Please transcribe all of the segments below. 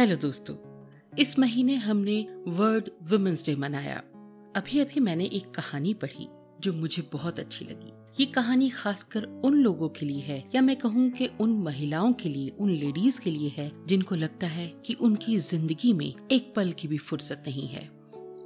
Hello दोस्तों, इस महीने हमने वर्ल्ड वुमेन्स डे मनाया। अभी अभी मैंने एक कहानी पढ़ी जो मुझे बहुत अच्छी लगी। ये कहानी खासकर उन लोगों के लिए है, या मैं कहूँ कि उन महिलाओं के लिए, उन लेडीज़ के लिए है, जिनको लगता है कि उनकी ज़िंदगी में एक पल की भी फुर्सत नहीं है।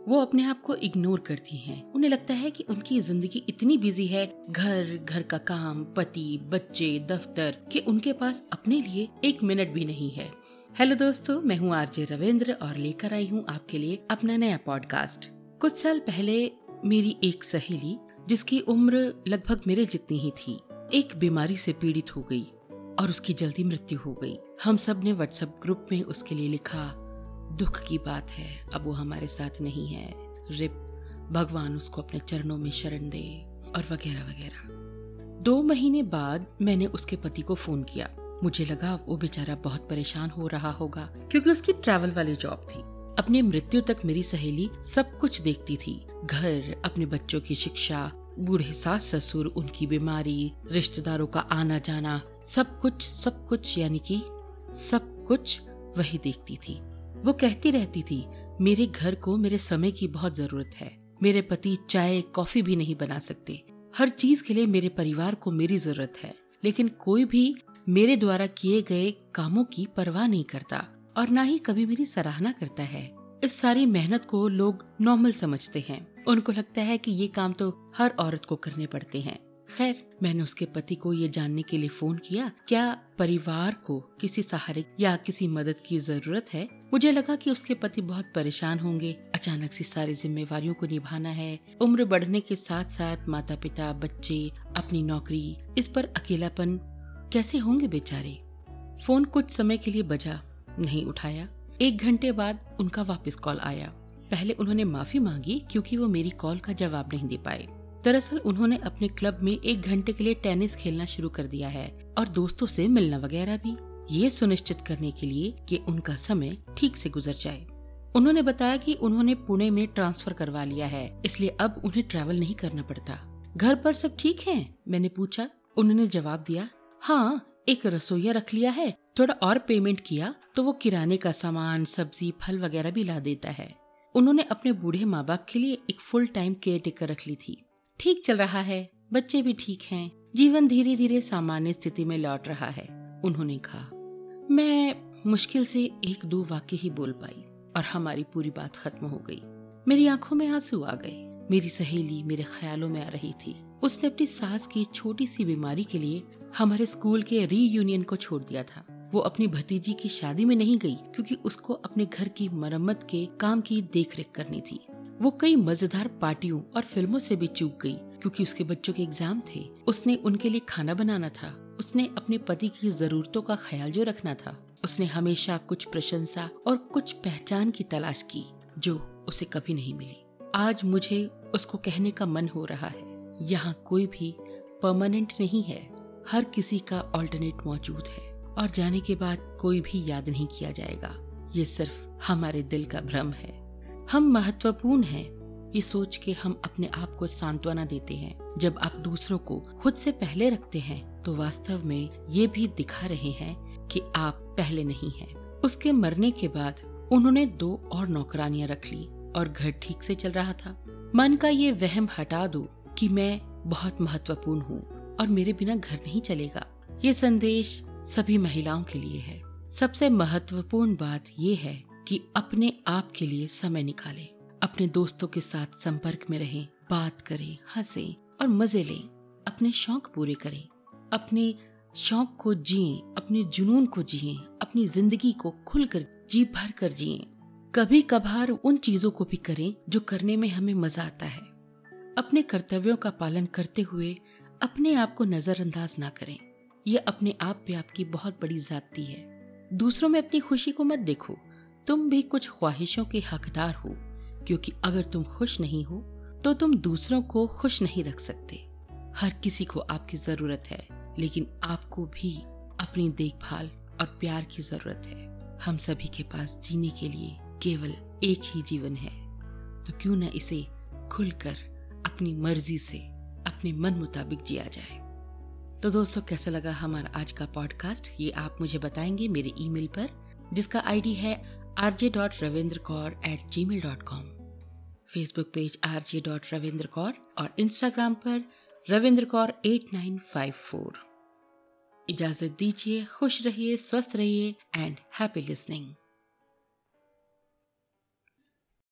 वो अपने आप को इग्नोर करती हैं। उन्हें लगता है कि उनकी ज़िंदगी इतनी बिज़ी है, घर घर का काम, पति, बच्चे, दफ्तर, कि उनके पास अपने लिए एक मिनट भी नहीं है। हेलो दोस्तों, मैं हूँ आरजे रविंद्र और लेकर आई हूँ आपके लिए अपना नया पॉडकास्ट कुछ साल पहले मेरी एक सहेली, जिसकी उम्र लगभग मेरे जितनी ही थी, एक बीमारी से पीड़ित हो गई और उसकी जल्दी मृत्यु हो गई। हम सबने व्हाट्सएप ग्रुप में उसके लिए लिखा, दुख की बात है, अब वो हमारे साथ नहीं है। रिप, भगवान उसको अपने चरणों में शरण दे, और वगैरह वगैरह। दो महीने बाद मैंने उसके पति को फ़ोन किया। मुझे लगा वो बेचारा बहुत परेशान हो रहा होगा, क्योंकि उसकी ट्रैवल वाली जॉब थी। अपनी मृत्यु तक मेरी सहेली सब कुछ देखती थी। घर, अपने बच्चों की शिक्षा, बूढ़े सास ससुर, उनकी बीमारी, रिश्तेदारों का आना जाना सब कुछ सब कुछ, यानी कि सब कुछ वही देखती थी। वो कहती रहती थी, मेरे घर को मेरे समय की बहुत ज़रूरत है। मेरे पति चाय, कॉफ़ी भी नहीं बना सकते। हर चीज़ के लिए मेरे परिवार को मेरी ज़रूरत है। लेकिन कोई भी मेरे द्वारा किए गए कामों की परवाह नहीं करता और न ही कभी मेरी सराहना करता है। इस सारी मेहनत को लोग नॉर्मल समझते हैं। उनको लगता है कि ये काम तो हर औरत को करने पड़ते हैं। खैर, मैंने उसके पति को ये जानने के लिए फ़ोन किया, क्या परिवार को किसी सहारे या किसी मदद की ज़रूरत है? मुझे लगा कि उसके पति बहुत परेशान होंगे। अचानक से सारी जिम्मेवारियों को निभाना है। उम्र बढ़ने के साथ साथ माता पिता बच्चे, अपनी नौकरी, इस पर अकेलापन कैसे होंगे बेचारे? फ़ोन कुछ समय के लिए बजा, नहीं उठाया। एक घंटे बाद उनका वापस कॉल आया। पहले उन्होंने माफ़ी मांगी क्योंकि वो मेरी कॉल का जवाब नहीं दे पाए। दरअसल उन्होंने अपने क्लब में एक घंटे के लिए टेनिस खेलना शुरू कर दिया है और दोस्तों से मिलना वगैरह भी। ये सुनिश्चित करने के लिए कि उनका समय ठीक से गुजर जाए। उन्होंने बताया कि उन्होंने पुणे में ट्रांसफ़र करवा लिया है, इसलिए अब उन्हें ट्रैवल नहीं करना पड़ता। घर पर सब ठीक है? मैंने पूछा। उन्होंने जवाब दिया हाँ एक रसोईया रख लिया है, थोड़ा और पेमेंट किया तो वो किराने का सामान, सब्ज़ी, फल वगैरह भी ला देता है। उन्होंने अपने बूढ़े माँ बाप के लिए एक फुल टाइम केयर टेकर रख ली थी। ठीक चल रहा है, बच्चे भी ठीक हैं, जीवन धीरे धीरे सामान्य स्थिति में लौट रहा है, उन्होंने कहा। मैं मुश्किल से एक दो वाक्य ही बोल पाई, और हमारी पूरी बात खत्म हो गई। मेरी आँखों में आँसू आ गए, मेरी सहेली मेरे ख्यालों में आ रही थी। उसने अपनी सास की छोटी सी बीमारी के लिए हमारे स्कूल के रीयूनियन को छोड़ दिया था। वो अपनी भतीजी की शादी में नहीं गई, क्योंकि उसको अपने घर की मरम्मत के काम की देखरेख करनी थी। वो कई मज़ेदार पार्टियों और फ़िल्मों से भी चूक गई, क्योंकि उसके बच्चों के एग्ज़ाम थे। उसने उनके लिए खाना बनाना था। उसने अपने पति की जरूरतों का ख्याल जो रखना था, उसने हमेशा कुछ प्रशंसा और कुछ पहचान की तलाश की, जो उसे कभी नहीं मिली। आज मुझे उसको कहने का मन हो रहा है। यहाँ कोई भी परमानेंट नहीं है। हर किसी का ऑल्टरनेट मौजूद है और जाने के बाद कोई भी याद नहीं किया जाएगा। ये सिर्फ़ हमारे दिल का भ्रम है। हम महत्वपूर्ण हैं। ये सोच के हम अपने आप को सांत्वना देते हैं। जब आप दूसरों को खुद से पहले रखते हैं तो वास्तव में ये भी दिखा रहे हैं कि आप पहले नहीं हैं। उसके मरने के बाद उन्होंने दो और नौकरानियाँ रख ली और घर ठीक से चल रहा था। मन का ये वहम हटा दो कि मैं बहुत महत्वपूर्ण हूँ। और मेरे बिना घर नहीं चलेगा। ये संदेश सभी महिलाओं के लिए है। सबसे महत्वपूर्ण बात ये है कि अपने आप के लिए समय निकालें। अपने दोस्तों के साथ संपर्क में रहें, बात करें, हंसे और मज़े लें। अपने शौक पूरे करें। अपने शौक को जिए, अपने जुनून को जिए, अपनी ज़िंदगी को खुलकर जी भर कर जिए। कभी कभार उन चीज़ों को भी करें जो करने में हमें मज़ा आता है। अपने कर्तव्यों का पालन करते हुए अपने आप को नजरअंदाज ना करें। यह अपने आप पे आपकी बहुत बड़ी जाति है। दूसरों में अपनी खुशी को मत देखो। तुम भी कुछ ख्वाहिशों के हकदार हो, क्योंकि अगर तुम खुश नहीं हो तो तुम दूसरों को खुश नहीं रख सकते। हर किसी को आपकी ज़रूरत है, लेकिन आपको भी अपनी देखभाल और प्यार की ज़रूरत है। हम सभी के पास जीने के लिए केवल एक ही जीवन है। तो क्यों न इसे खुलकर अपनी मर्ज़ी से अपने मन मुताबिक जिया जाए। तो दोस्तों, कैसा लगा हमारा आज का पॉडकास्ट ये आप मुझे बताएँगे मेरे ईमेल पर, जिसका आईडी है RJ dot Ravindra Kaur at Gmail dot com Facebook page RJ dot Ravindra Kaur और इंस्टाग्राम पर Ravindra Kaur at nine five four इजाज़त दीजिए, खुश रहिए, स्वस्थ रहिए एंड हैप्पी लिसनिंग